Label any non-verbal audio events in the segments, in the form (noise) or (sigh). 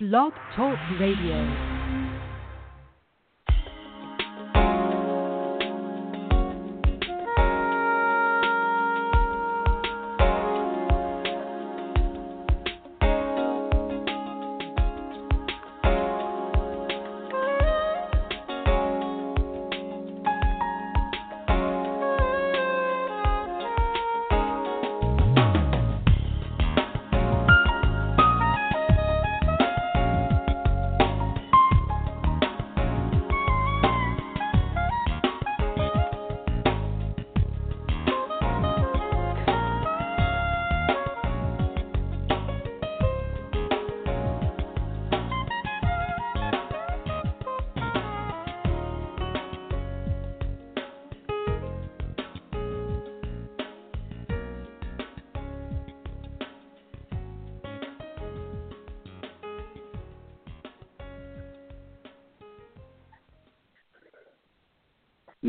Blog Talk Radio.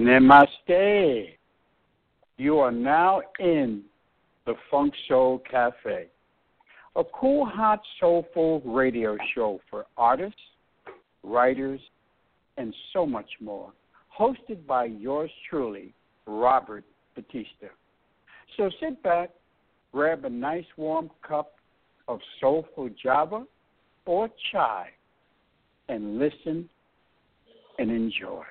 Namaste. You are now in the Funk Soul Cafe, a cool, hot, soulful radio show for artists, writers, and so much more, hosted by yours truly, Robert Batista. So sit back, grab a nice warm cup of soulful Java or chai, and listen and enjoy.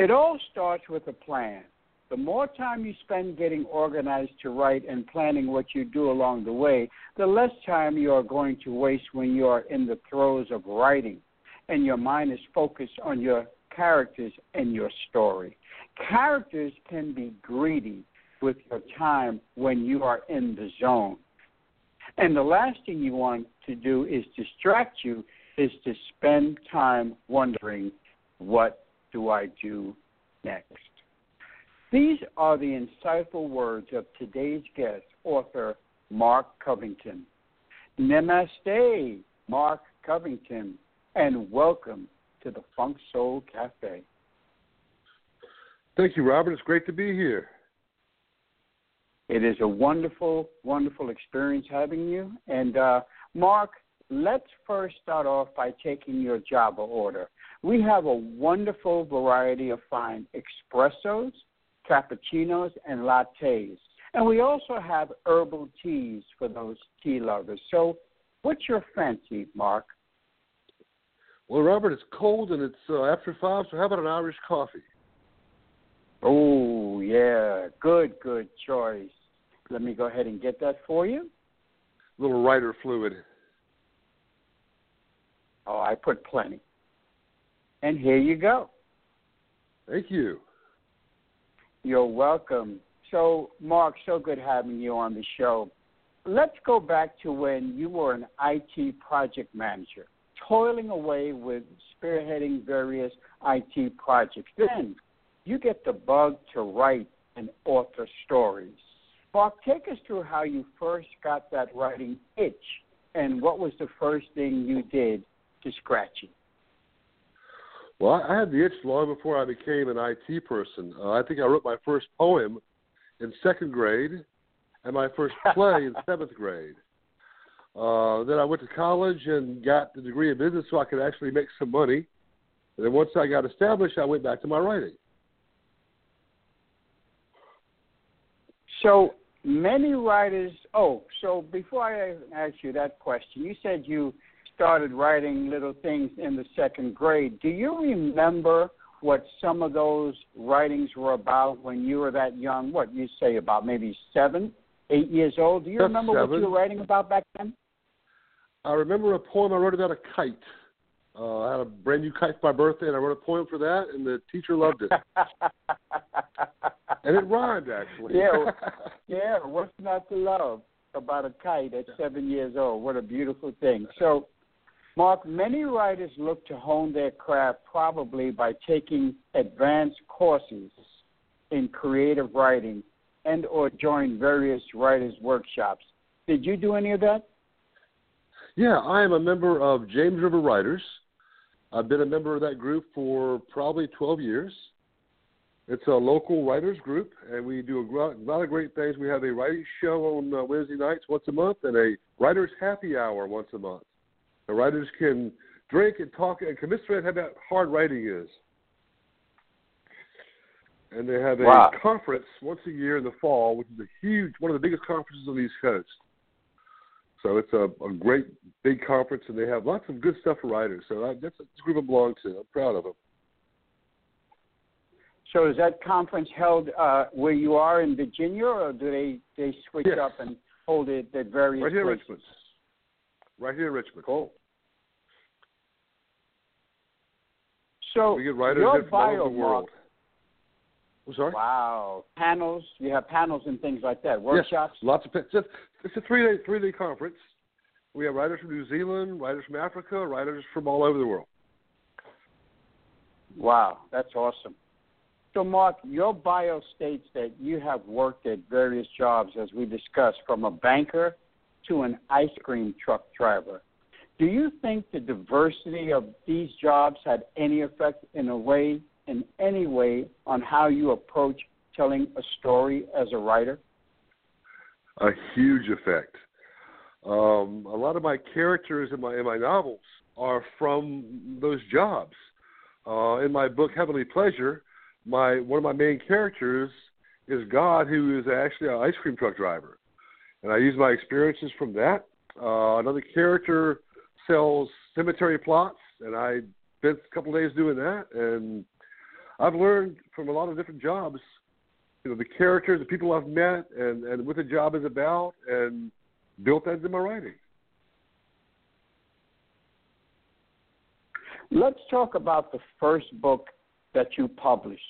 It all starts with a plan. The more time you spend getting organized to write and planning what you do along the way, the less time you are going to waste when you are in the throes of writing and your mind is focused on your characters and your story. Characters can be greedy with your time when you are in the zone. And the last thing you want to do is distract you is to spend time wondering what do I do next? These are the insightful words of today's guest, author Mark Covington. Namaste, Mark Covington, and welcome to the Funk Soul Cafe. Thank you, Robert. It's great to be here. It is a wonderful, wonderful experience having you. And uh, Mark, let's first start off by taking your Java order. We have a wonderful variety of fine espressos, cappuccinos, and lattes. And we also have herbal teas for those tea lovers. So, what's your fancy, Mark? Well, Robert, it's cold and it's uh, after five, so how about an Irish coffee? Oh, yeah. Good, good choice. Let me go ahead and get that for you. A little writer fluid. Oh, I put plenty. And here you go. Thank you. You're welcome. So, Mark, so good having you on the show. Let's go back to when you were an IT project manager, toiling away with spearheading various IT projects. Then you get the bug to write and author stories. Mark, take us through how you first got that writing itch and what was the first thing you did to scratch it? Well, I had the itch long before I became an IT person. Uh, I think I wrote my first poem in second grade and my first (laughs) play in seventh grade. Uh, then I went to college and got the degree in business so I could actually make some money. And then once I got established, I went back to my writing. So many writers. Oh, so before I ask you that question, you said you started writing little things in the second grade. Do you remember what some of those writings were about when you were that young? What you say about maybe seven, eight years old? Do you That's remember seven. what you were writing about back then? I remember a poem I wrote about a kite. Uh, I had a brand new kite for my birthday, and I wrote a poem for that, and the teacher loved it. and it rhymed, actually. Yeah, (laughs) yeah. What's not to love? about a kite at seven years old. What a beautiful thing. So, Mark, many writers look to hone their craft probably by taking advanced courses in creative writing and or join various writers workshops. Did you do any of that? Yeah, I am a member of James River Writers. I've been a member of that group for probably 12 years. It's a local writers group, and we do a lot of great things. We have a writing show on uh, Wednesday nights once a month and a writers happy hour once a month. The writers can drink and talk and commiserate how that hard writing is. And they have a wow. conference once a year in the fall, which is a huge, one of the biggest conferences on the East Coast. So it's a, a great big conference, and they have lots of good stuff for writers. So I, that's a group I belong to. I'm proud of them. So is that conference held uh, where you are in Virginia, or do they they switch yes. up and hold it at various right here places? in Richmond? Right here in Richmond. Cool. So we get writers your all the world. Mark, I'm sorry. Wow, panels. You have panels and things like that. Workshops. Yes, lots of. It's, it's a three day three day conference. We have writers from New Zealand, writers from Africa, writers from all over the world. Wow, that's awesome. So, Mark, your bio states that you have worked at various jobs, as we discussed, from a banker to an ice cream truck driver. Do you think the diversity of these jobs had any effect in a way, in any way, on how you approach telling a story as a writer? A huge effect. Um, a lot of my characters in my in my novels are from those jobs. Uh, in my book Heavenly Pleasure, my one of my main characters is God, who is actually an ice cream truck driver, and I use my experiences from that. Uh, another character sells cemetery plots, and I spent a couple days doing that, and I've learned from a lot of different jobs, you know, the characters, the people I've met, and and what the job is about, and built that into my writing. Let's talk about the first book that you published.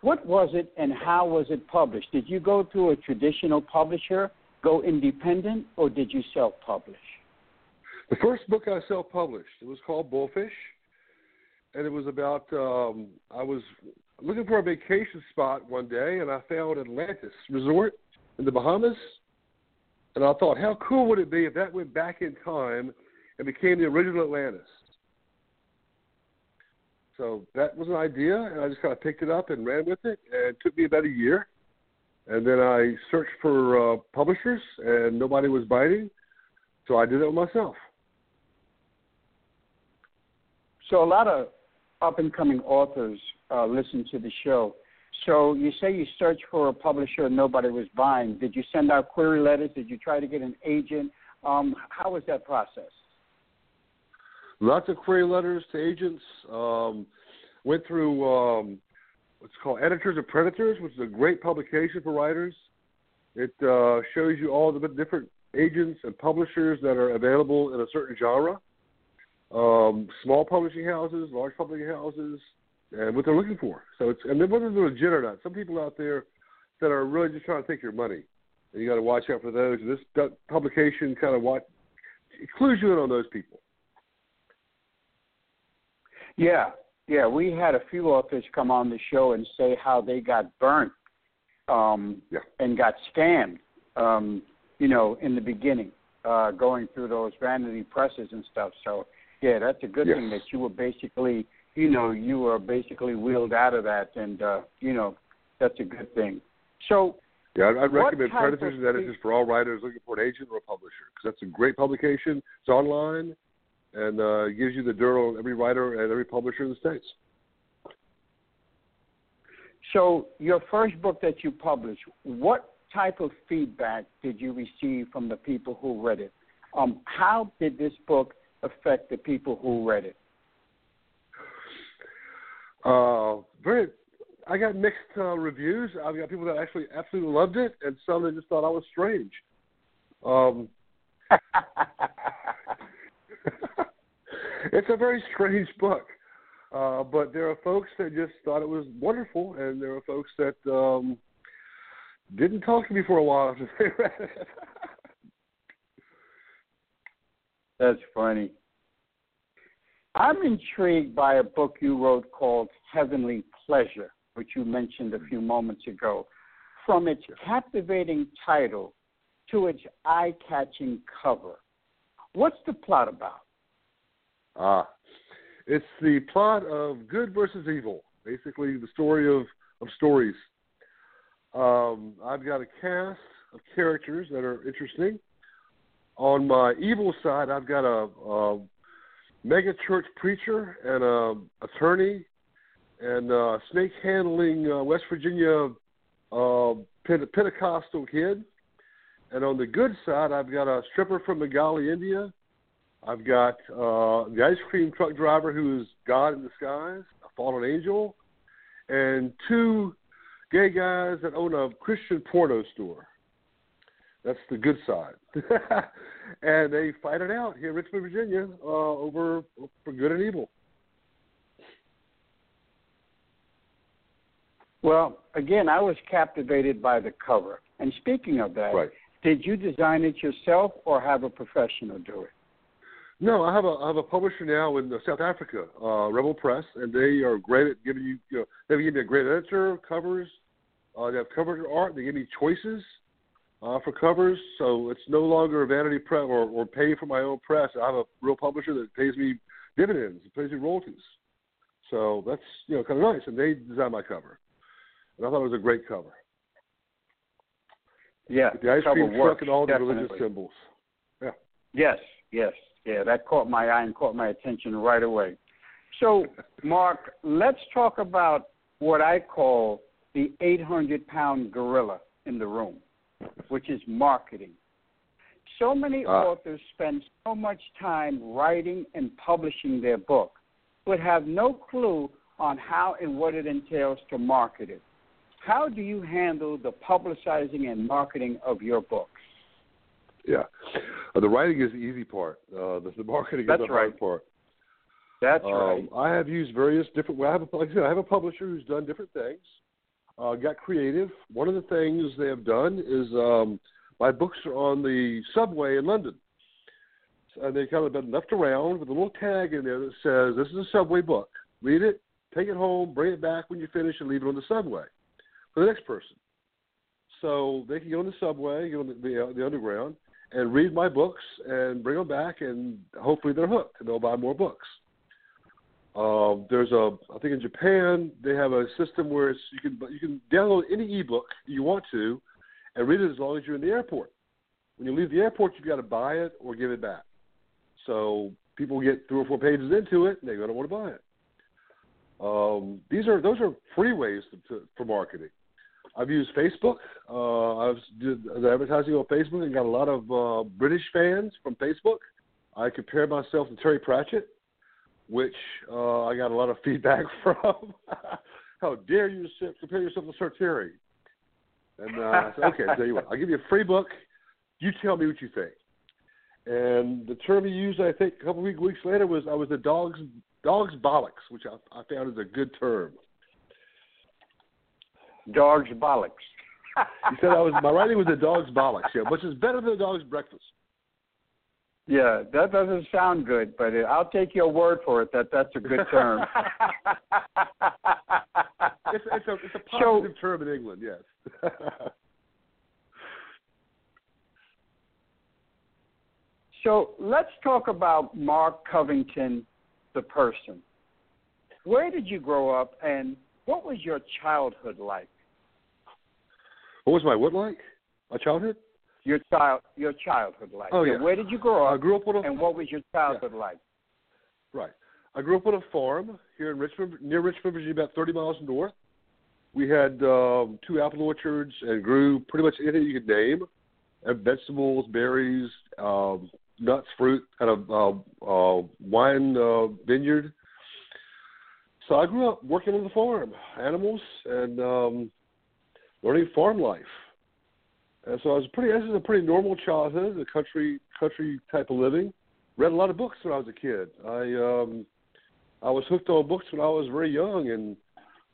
What was it and how was it published? Did you go through a traditional publisher, go independent, or did you self publish? The first book I self published, it was called Bullfish, and it was about um, I was looking for a vacation spot one day and I found Atlantis Resort in the Bahamas. And I thought, how cool would it be if that went back in time and became the original Atlantis? So that was an idea, and I just kind of picked it up and ran with it. And it took me about a year, and then I searched for uh, publishers, and nobody was biting, so I did it myself. So a lot of up and coming authors uh, listen to the show. So you say you searched for a publisher and nobody was buying. Did you send out query letters? Did you try to get an agent? Um, how was that process? lots of query letters to agents. Um, went through um, what's called Editors of Predators, which is a great publication for writers. It uh, shows you all the different agents and publishers that are available in a certain genre. Um, small publishing houses, large publishing houses, and what they're looking for. So it's and then whether they're legit or not. Some people out there that are really just trying to take your money, and you got to watch out for those. And this publication kind of watch clues you in on those people. Yeah, yeah. We had a few authors come on the show and say how they got burnt um, yeah. and got scammed. Um, you know, in the beginning, uh, going through those vanity presses and stuff. So, yeah, that's a good yes. thing that you were basically, you know, you were basically wheeled out of that, and uh, you know, that's a good thing. So, yeah, I'd, I'd recommend Predators and Editors for all writers looking for an agent or a publisher because that's a great publication. It's online and uh, gives you the dirt on every writer and every publisher in the states. So, your first book that you published, what type of feedback did you receive from the people who read it? Um, how did this book affect the people who read it? Uh, very. I got mixed uh, reviews. I've got people that actually absolutely loved it, and some that just thought I was strange. Um, (laughs) it's a very strange book. Uh, but there are folks that just thought it was wonderful, and there are folks that um, didn't talk to me for a while after they read it. (laughs) That's funny. I'm intrigued by a book you wrote called Heavenly Pleasure, which you mentioned a few moments ago. From its captivating title to its eye catching cover, what's the plot about? Ah, it's the plot of good versus evil. Basically, the story of of stories. Um, I've got a cast of characters that are interesting. On my evil side, I've got a, a mega church preacher and a attorney and a snake handling uh, West Virginia uh, Pentecostal kid. And on the good side, I've got a stripper from Megali, India. I've got uh, the ice cream truck driver who is God in disguise, a fallen angel, and two gay guys that own a Christian porno store. That's the good side. (laughs) and they fight it out here in Richmond, Virginia, uh, over for good and evil. Well, again, I was captivated by the cover. And speaking of that, right. did you design it yourself or have a professional do it? No, I have a I have a publisher now in South Africa, uh, Rebel Press, and they are great at giving you you know they give me a great editor, covers, uh, they have cover art, they give me choices uh, for covers, so it's no longer a vanity press or, or pay for my own press. I have a real publisher that pays me dividends, pays me royalties. So that's you know kind of nice, and they designed my cover, and I thought it was a great cover. Yeah, With the ice cream truck works, and all the definitely. religious symbols. Yeah. Yes, yes, yeah, that caught my eye and caught my attention right away. So, (laughs) Mark, let's talk about what I call the 800 pound gorilla in the room, which is marketing. So many Ah. authors spend so much time writing and publishing their book, but have no clue on how and what it entails to market it. How do you handle the publicizing and marketing of your books? Yeah, uh, the writing is the easy part. Uh, the, the marketing That's is the hard right. part. That's um, right. I have used various different. Well, I have a, like I said, I have a publisher who's done different things. Uh, got creative. One of the things they have done is um, my books are on the subway in London, and they've kind of been left around with a little tag in there that says, "This is a subway book. Read it, take it home, bring it back when you finish, and leave it on the subway for the next person." So they can get on the subway, get on the, the, the underground, and read my books and bring them back, and hopefully they're hooked and they'll buy more books. Um, there's a, I think in Japan they have a system where it's, you can you can download any ebook you want to, and read it as long as you're in the airport. When you leave the airport, you've got to buy it or give it back. So people get three or four pages into it, and they don't want to buy it. Um, these are those are free ways to, to, for marketing. I've used Facebook. Uh, I've did advertising on Facebook and got a lot of uh, British fans from Facebook. I compare myself to Terry Pratchett, which uh, I got a lot of (laughs) feedback from. (laughs) How dare you compare yourself to Sartori? And uh, I said, okay, I'll tell you what, I'll give you a free book. You tell me what you think. And the term he used, I think, a couple of weeks later was I was the dog's dog's bollocks, which I, I found is a good term. Dog's bollocks. He said I was my writing was the dog's bollocks, yeah, which is better than the dog's breakfast. Yeah, that doesn't sound good, but I'll take your word for it that that's a good term. (laughs) It's, it's a it's a So- positive term in England, yes. (laughs) so let's talk about Mark Covington, the person. Where did you grow up, and what was your childhood like? what was my what like? My childhood? Your child, your childhood like. Oh, So yeah. Where did you grow up? I grew up on a and what was your childhood like? Right. I grew up on a farm here in Richmond, near Richmond, Virginia, about 30 miles north. We had um, two apple orchards and grew pretty much anything you could name, and vegetables, berries, um, nuts, fruit, kind of uh, uh, wine uh, vineyard. So I grew up working on the farm, animals, and um, learning farm life. And so I was pretty. This is a pretty normal childhood, a country country type of living read a lot of books when I was a kid. I um I was hooked on books when I was very young and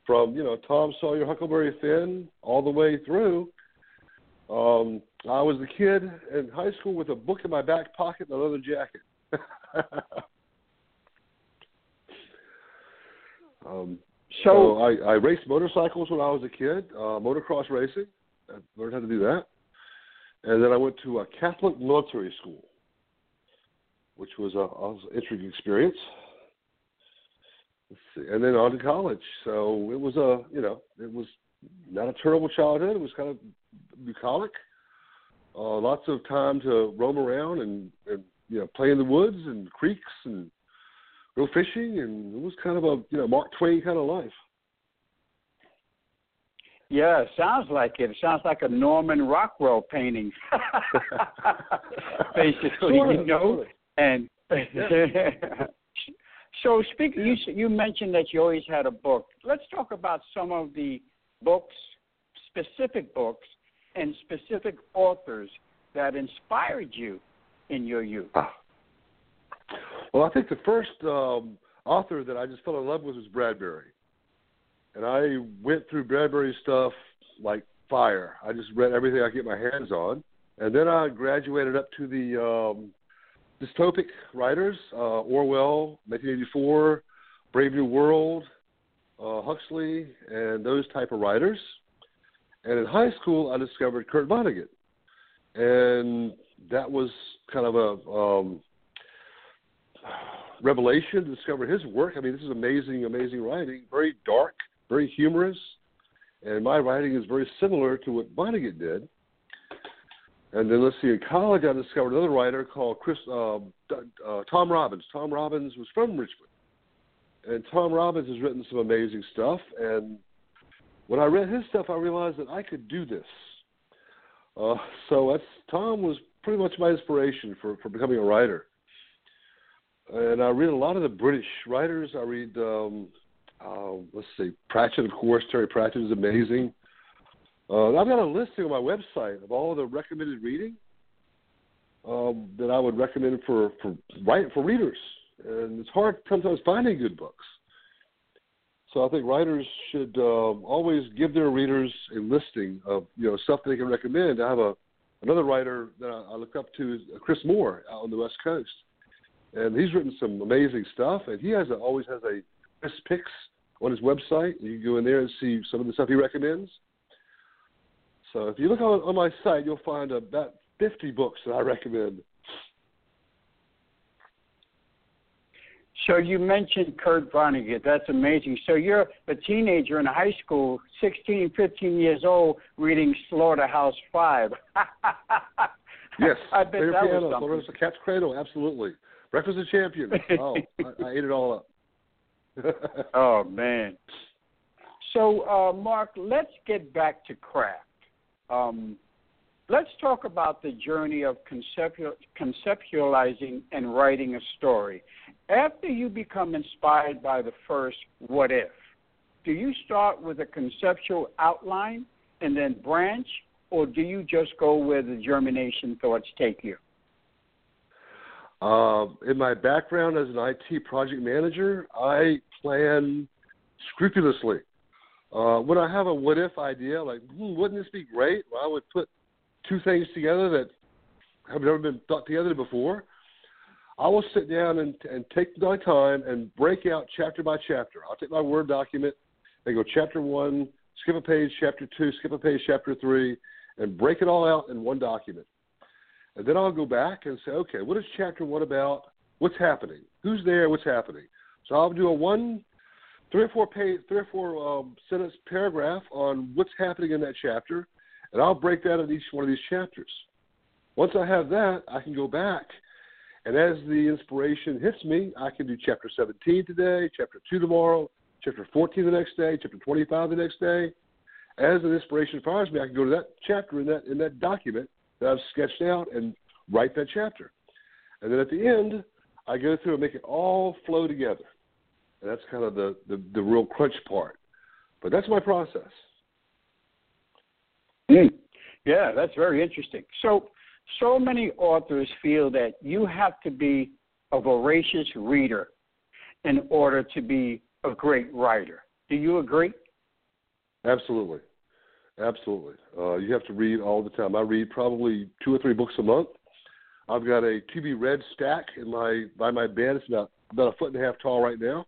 from, you know, Tom Sawyer, Huckleberry Finn all the way through. Um I was the kid in high school with a book in my back pocket and a leather jacket. (laughs) um, So, so I, I raced motorcycles when I was a kid, uh, motocross racing. I learned how to do that. And then I went to a Catholic military school, which was a, an interesting experience. And then on to college. So it was a, you know, it was not a terrible childhood. It was kind of bucolic. Uh, lots of time to roam around and, and you know play in the woods and creeks and go fishing, and it was kind of a you know Mark Twain kind of life. Yeah, sounds like it. It sounds like a Norman Rockwell painting. (laughs) Basically, Sort you know. sort. And (laughs) so, speaking, you you mentioned that you always had a book. Let's talk about some of the books, specific books, and specific authors that inspired you in your youth. Ah. Well, I think the first um, author that I just fell in love with was Bradbury, and I went through Bradbury stuff like fire. I just read everything I could get my hands on, and then I graduated up to the um, dystopic writers: uh, Orwell, 1984, Brave New World, uh, Huxley, and those type of writers. And in high school, I discovered Kurt Vonnegut, and that was kind of a um, revelation to discover his work. I mean, this is amazing, amazing writing. Very dark, very humorous, and my writing is very similar to what Vonnegut did. And then let's see, in college, I discovered another writer called Chris uh, uh, Tom Robbins. Tom Robbins was from Richmond, and Tom Robbins has written some amazing stuff. And when I read his stuff, I realized that I could do this. Uh, so that's Tom was pretty much my inspiration for for becoming a writer. And I read a lot of the British writers. I read, um, uh, let's see, Pratchett, of course. Terry Pratchett is amazing. Uh, I've got a listing on my website of all the recommended reading um, that I would recommend for for write for readers, and it's hard sometimes finding good books. So I think writers should um, always give their readers a listing of you know stuff they can recommend. I have a another writer that I, I look up to, is Chris Moore, out on the West Coast, and he's written some amazing stuff. And he has a, always has a Chris Picks on his website. You can go in there and see some of the stuff he recommends. So if you look on, on my site, you'll find about 50 books that I recommend. So you mentioned Kurt Vonnegut. That's amazing. So you're a teenager in high school, 16, 15 years old, reading Slaughterhouse Five. (laughs) Yes, I bet that piano, was something. the Cat's Cradle, absolutely. Breakfast of Champions. Oh, I, I ate it all up. (laughs) Oh man. So uh, Mark, let's get back to craft. Um, let's talk about the journey of conceptual, conceptualizing and writing a story. After you become inspired by the first "What if," do you start with a conceptual outline and then branch, or do you just go where the germination thoughts take you? Um, in my background as an IT project manager, I plan scrupulously. Uh, when I have a what if idea, like, hmm, wouldn't this be great? Well, I would put two things together that have never been thought together before. I will sit down and, and take my time and break out chapter by chapter. I'll take my Word document and go chapter one, skip a page, chapter two, skip a page, chapter three, and break it all out in one document. And then I'll go back and say, okay, what is chapter one about? What's happening? Who's there? What's happening? So I'll do a one, three or four page, three or four um, sentence paragraph on what's happening in that chapter, and I'll break that in each one of these chapters. Once I have that, I can go back, and as the inspiration hits me, I can do chapter 17 today, chapter 2 tomorrow, chapter 14 the next day, chapter 25 the next day. As the inspiration fires me, I can go to that chapter in that in that document that I've sketched out and write that chapter. And then at the end, I go through and make it all flow together. And that's kind of the, the, the real crunch part. But that's my process. Mm. Yeah, that's very interesting. So, so many authors feel that you have to be a voracious reader in order to be a great writer. Do you agree? Absolutely. Absolutely. Uh, you have to read all the time. I read probably two or three books a month. I've got a to-be-read stack in my by my bed. It's about about a foot and a half tall right now,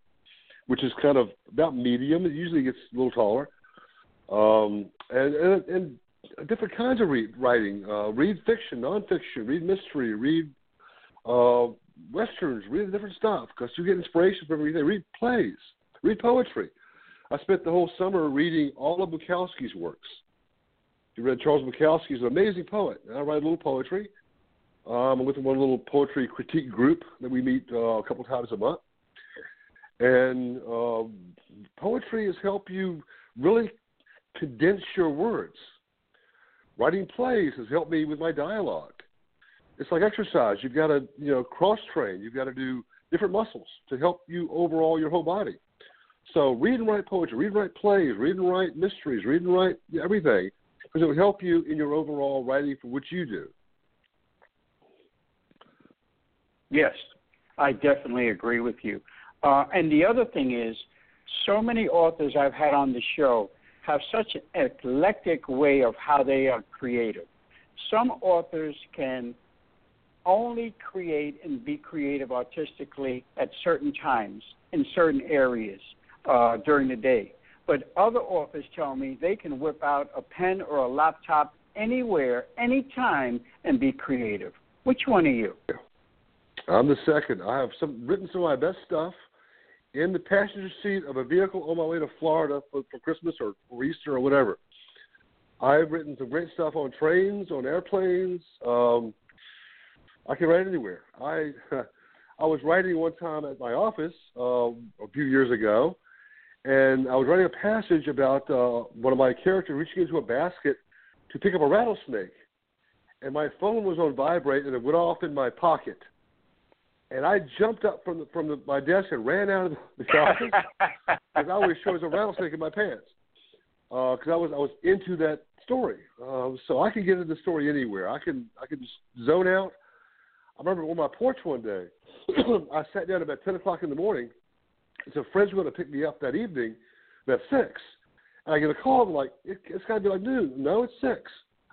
which is kind of about medium. It usually gets a little taller. Um, and, and and different kinds of read, writing. Uh, read fiction, nonfiction, read mystery, read uh, westerns, read different stuff because you get inspiration from everything. Read plays, read poetry. I spent the whole summer reading all of Bukowski's works. You read Charles Bukowski; he's an amazing poet. And I write a little poetry. Um, I'm with one little poetry critique group that we meet uh, a couple times a month. And uh, poetry has helped you really condense your words. Writing plays has helped me with my dialogue. It's like exercise. You've got to, you know, cross train. You've got to do different muscles to help you overall your whole body. So read and write poetry, read and write plays, read and write mysteries, read and write everything, because it will help you in your overall writing for what you do. Yes, I definitely agree with you. Uh, and the other thing is, so many authors I've had on the show have such an eclectic way of how they are creative. Some authors can only create and be creative artistically at certain times in certain areas uh, during the day. But other authors tell me they can whip out a pen or a laptop anywhere, anytime, and be creative. Which one are you? I'm the second. I have some written some of my best stuff in the passenger seat of a vehicle on my way to Florida for, for Christmas or for Easter or whatever. I've written some great stuff on trains, on airplanes. Um, I can write anywhere. I (laughs) I was writing one time at my office uh, a few years ago, and I was writing a passage about uh, one of my characters reaching into a basket to pick up a rattlesnake, and my phone was on vibrate and it went off in my pocket and I jumped up from the, from the, my desk and ran out of the, office (laughs) because I was sure always show a rattlesnake in my pants because uh, I was I was into that story. Uh, so I can get into the story anywhere. I can I can just zone out. I remember on my porch one day, (clears throat) I sat down about ten o'clock in the morning. So friends were going to pick me up that evening at six, and I get a call. I'm like, it, it's got to be like noon. No, it's six.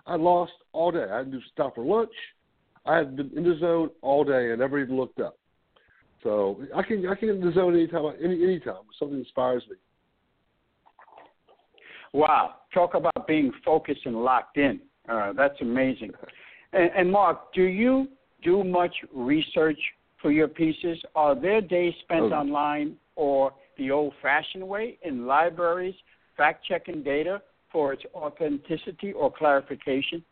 I lost all day. I had to stop for lunch. I had been in the zone all day and never even looked up. So I can I can get in the zone anytime any anytime. Something inspires me. Wow, talk about being focused and locked in. Uh, that's amazing. And, and Mark, do you do much research for your pieces? Are there days spent oh. online or the old-fashioned way in libraries, fact-checking data for its authenticity or clarification?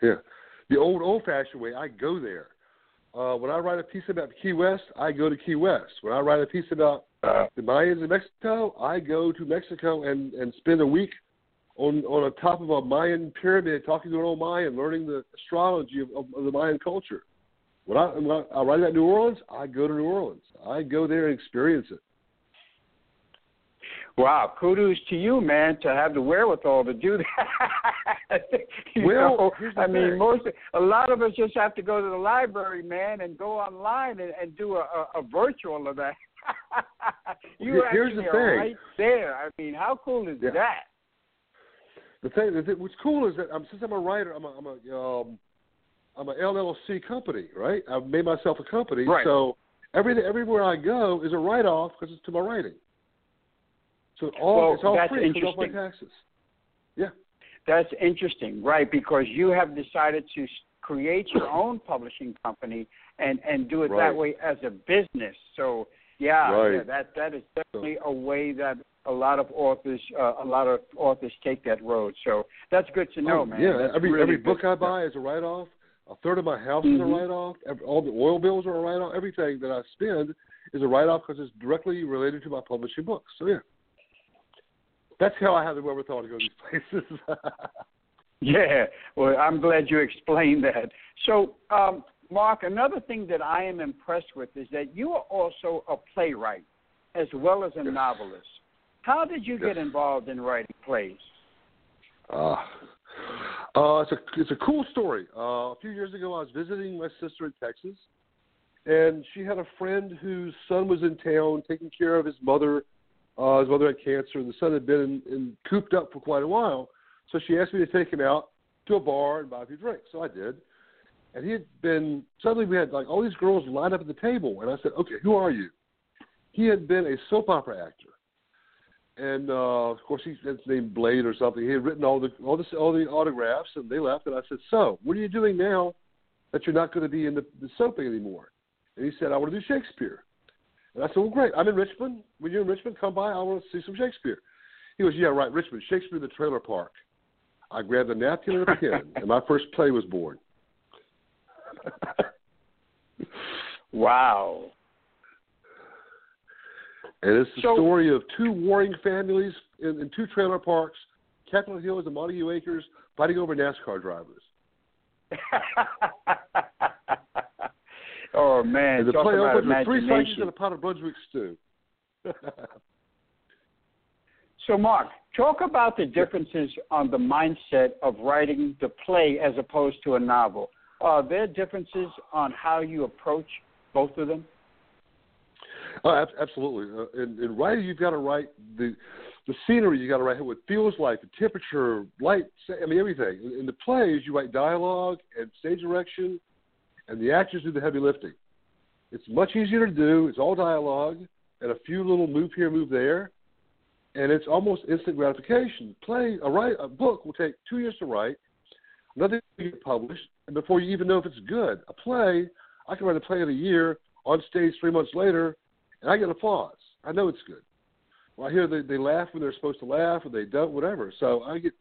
Yeah, the old old-fashioned way. I go there. Uh, when I write a piece about Key West, I go to Key West. When I write a piece about the Mayans in Mexico, I go to Mexico and, and spend a week on on the top of a Mayan pyramid, talking to an old Mayan, learning the astrology of, of, of the Mayan culture. When I, when I write about New Orleans, I go to New Orleans. I go there and experience it. Wow, kudos to you, man, to have the wherewithal to do that. (laughs) well, I thing. mean, most a lot of us just have to go to the library, man, and go online and, and do a, a, a virtual of that. (laughs) you Here's the are right there. I mean, how cool is yeah. that? The thing that what's cool is that um, since I'm a writer, I'm a, I'm a um, I'm an LLC company, right? I've made myself a company, right. so everything everywhere I go is a write off because it's to my writing. So all well, it's all that's free. Interesting. It's my taxes. Yeah. That's interesting, right? Because you have decided to create your own (coughs) publishing company and and do it right. that way as a business. So yeah, right. yeah, that that is definitely a way that a lot of authors uh, a lot of authors take that road. So that's good to know, oh, man. Yeah, that's every really every book I buy is a write off. A third of my house mm-hmm. is a write off. All the oil bills are a write off. Everything that I spend is a write off because it's directly related to my publishing books. So yeah that's how I have the wherewithal to go to these (laughs) places. yeah, well, I'm glad you explained that. So, um, Mark, another thing that I am impressed with is that you are also a playwright as well as a yes. novelist. How did you yes. get involved in writing plays? Uh, uh, it's a it's a cool story. Uh, a few years ago, I was visiting my sister in Texas, and she had a friend whose son was in town taking care of his mother uh, his mother had cancer, and the son had been in, in, cooped up for quite a while. So she asked me to take him out to a bar and buy a few drinks. So I did. and he had been suddenly we had like all these girls lined up at the table, and I said, "Okay, who are you?" He had been a soap opera actor, and uh, of course he's his name Blade or something. He had written all the all the all the autographs, and they left. And I said, "So, what are you doing now that you're not going to be in the, the soap anymore?" And he said, "I want to do Shakespeare." And I said, "Well, great. I'm in Richmond. When you're in Richmond, come by. I want to see some Shakespeare." He goes, "Yeah, right, Richmond. Shakespeare in the Trailer Park." I grabbed a napkin and a pen, (laughs) and my first play was born. wow. And it's the So- story of two warring families in, in two trailer parks, Capulet Hills and Montague Acres, fighting over NASCAR drivers. (laughs) oh man, and the play opens with three imagination. and a pot of Brunswick stew. (laughs) So, Mark, talk about the differences on the mindset of writing the play as opposed to a novel. Are there differences on how you approach both of them? Oh, absolutely. Uh, in, in writing, you've got to write the the scenery. You got to write what it feels like, the temperature, light. I mean, everything. In, the plays, you write dialogue and stage direction, and the actors do the heavy lifting. It's much easier to do. It's all dialogue and a few little move here, move there, and it's almost instant gratification. Play a write a book will take two years to write, year to get published, and before you even know if it's good. A play, I can write a play in a year on stage three months later, and I get applause. I know it's good. Well, I hear they, they laugh when they're supposed to laugh, or they don't, whatever. So I get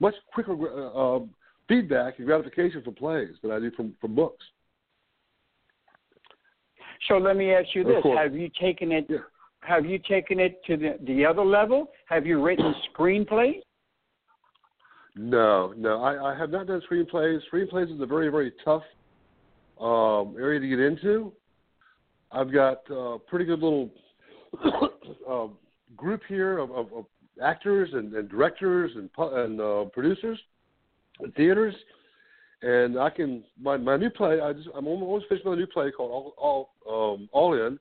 much quicker uh, um, feedback and gratification from plays than I do from from books. So let me ask you this. Have you taken it? Yeah. Have you taken it to the the other level? Have you written screenplays? No, no, I, I have not done screenplays. Screenplays is a very, very tough um, area to get into. I've got a pretty good little um, (coughs) group here of, of, of actors and, and directors and, and uh, producers and theaters, and I can my my new play. I just I'm almost finished with a new play called All All um, All In.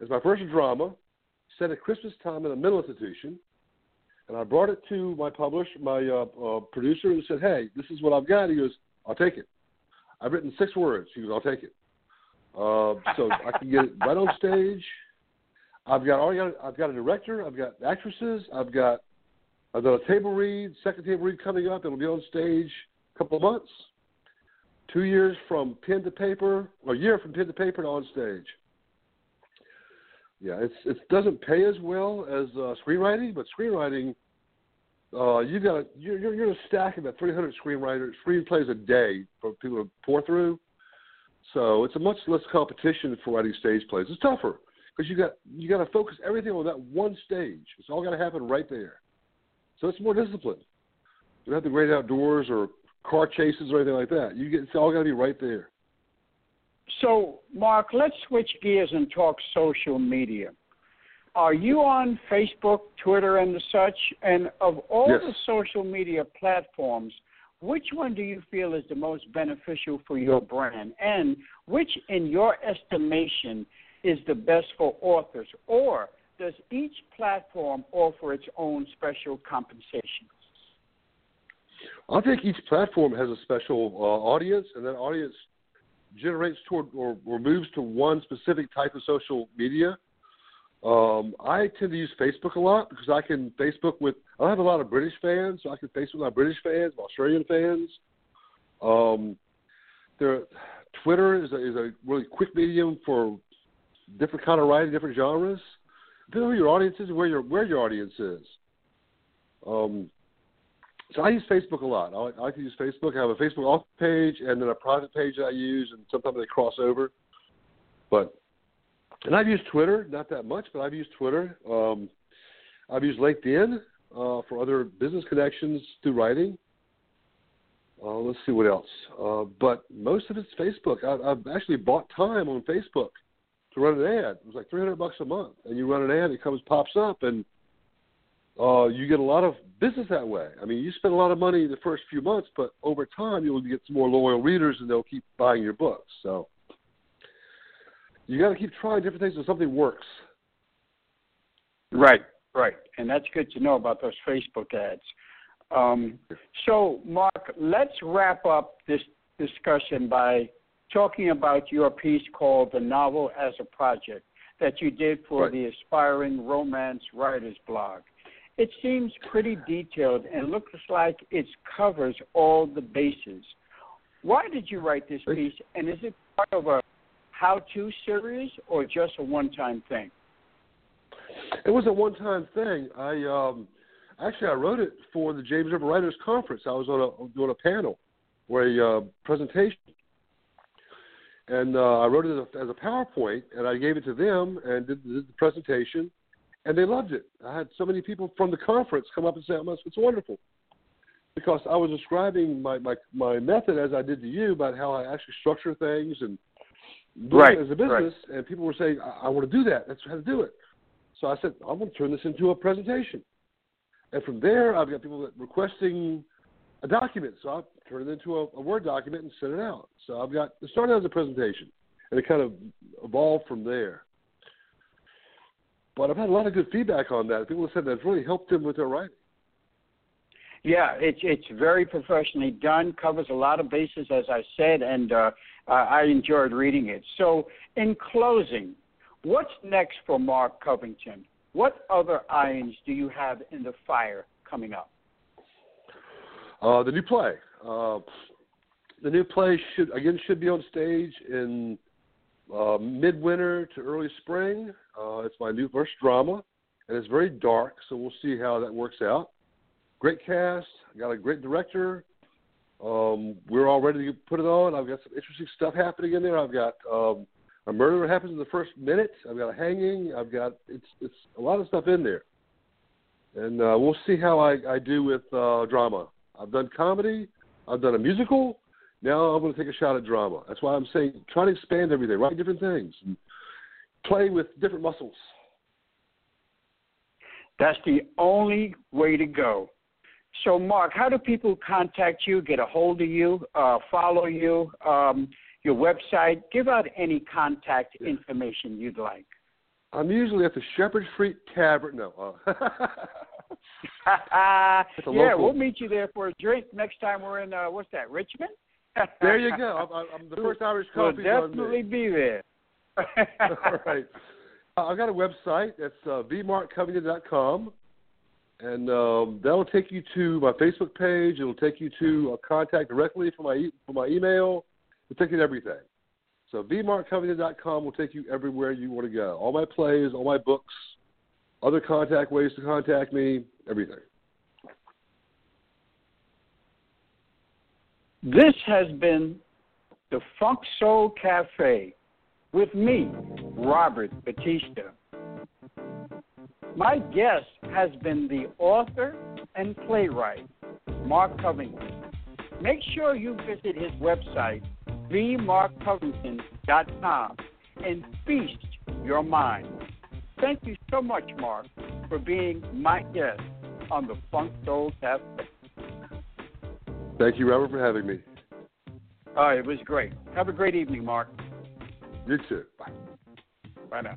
It's my first drama set at Christmas time in a mental institution and I brought it to my publisher, my uh, uh, producer, and said, "Hey, this is what I've got." He goes, "I'll take it." I've written six words. He goes, "I'll take it." Uh, so I can get it (laughs) right on stage. I've got got, I've got a director. I've got actresses. I've got I've got a table read, second table read coming up. It'll be on stage a couple of months. Two years from pen to paper, or a year from pen to paper to on stage. Yeah, it's it doesn't pay as well as uh, screenwriting, but screenwriting, uh, you got you're you're you're in a stack about 300 screenwriters screenplays a day for people to pour through. So it's a much less competition for writing stage plays. It's tougher because you got you got to focus everything on that one stage. It's all got to happen right there. So it's more discipline. You don't have the great outdoors or car chases or anything like that. You get it's all got to be right there. So, Mark, let's switch gears and talk social media. Are you on Facebook, Twitter, and the such? And of all Yes. the social media platforms, which one do you feel is the most beneficial for your brand? And which, in your estimation, is the best for authors? Or does each platform offer its own special compensation? I think each platform has a special uh, audience, and that audience generates toward or, or moves to one specific type of social media. Um, I tend to use Facebook a lot because I can Facebook with. I have a lot of British fans, so I can Facebook my British fans, my Australian fans. Um, there, Twitter is a, is a really quick medium for different kind of writing, different genres. Depending who your audience is where your where your audience is. Um, so I use Facebook a lot. I like, I like to use Facebook. I have a Facebook off page and then a private page that I use, and sometimes they cross over. But and I've used Twitter, not that much, but I've used Twitter. Um, I've used LinkedIn uh, for other business connections through writing. Uh, let's see what else. Uh, but most of it's Facebook. I, I've actually bought time on Facebook to run an ad. It was like 300 bucks a month, and you run an ad, it comes pops up, and uh, you get a lot of business that way. I mean, you spend a lot of money the first few months, but over time you'll get some more loyal readers, and they'll keep buying your books. So you got to keep trying different things until something works. Right, right, and that's good to know about those Facebook ads. Um, so, Mark, let's wrap up this discussion by talking about your piece called The Novel as a Project that you did for right. the Aspiring Romance Writers blog. It seems pretty detailed and looks like it covers all the bases. Why did you write this piece, and is it part of a how-to series or just a one-time thing? It was a one-time thing. I um, actually I wrote it for the James River Writers Conference. I was on a doing a panel or a uh, presentation, and uh, I wrote it as a, as a PowerPoint, and I gave it to them and did, the presentation, and they loved it. I had so many people from the conference come up and say, "It's wonderful," because I was describing my, my my method as I did to you about how I actually structure things and Right, as a business, right. and people were saying, I, "I want to do that. That's how to do it." So I said, "I'm going to turn this into a presentation," and from there, I've got people that requesting a document, so I turned it into a, a Word document and sent it out. So I've got it started as a presentation, and it kind of evolved from there. But I've had a lot of good feedback on that. People have said that's really helped them with their writing. Yeah, it's it's very professionally done. Covers a lot of bases, as I said, and uh, I enjoyed reading it. So, in closing, what's next for Mark Covington? What other irons do you have in the fire coming up? Uh, the new play. Uh, the new play should again should be on stage in uh, midwinter to early spring. Uh, it's my new first drama, and it's very dark, so we'll see how that works out. Great cast, got a great director. Um, we're all ready to put it on. I've got some interesting stuff happening in there. I've got um, a murder that happens in the first minute. I've got a hanging. I've got it's it's a lot of stuff in there, and uh, we'll see how I, I do with uh, drama. I've done comedy. I've done a musical. Now I'm going to take a shot at drama. That's why I'm saying try to expand everything, write different things, and play with different muscles. That's the only way to go. So, Mark, how do people contact you, get a hold of you, uh, follow you, um, your website? Give out any contact information you'd like. I'm usually at the Shepherd Street Tavern. No. Uh, (laughs) (laughs) yeah, local- we'll meet you there for a drink next time we're in, uh, what's that, Richmond? there you go. I'm, I'm the (laughs) first Irish coffee. We'll definitely be there. All right. Uh, I've got a website. It's uh, vmarkcovington.com. And um, that'll take you to my Facebook page. It'll take you to a contact directly for my e- for my email. It'll take you to everything. So vmarkcovington.com will take you everywhere you want to go. All my plays, all my books, other contact ways to contact me, everything. This has been the Funk Soul Cafe with me, Robert Batista. My guest has been the author and playwright, Mark Covington. Make sure you visit his website, vmarkcovington.com, and feast your mind. Thank you so much, Mark, for being my guest on the Funk Soul Cafe. Thank you, Robert, for having me. Oh, it was great. Have a great evening, Mark. You too. Bye. Bye now.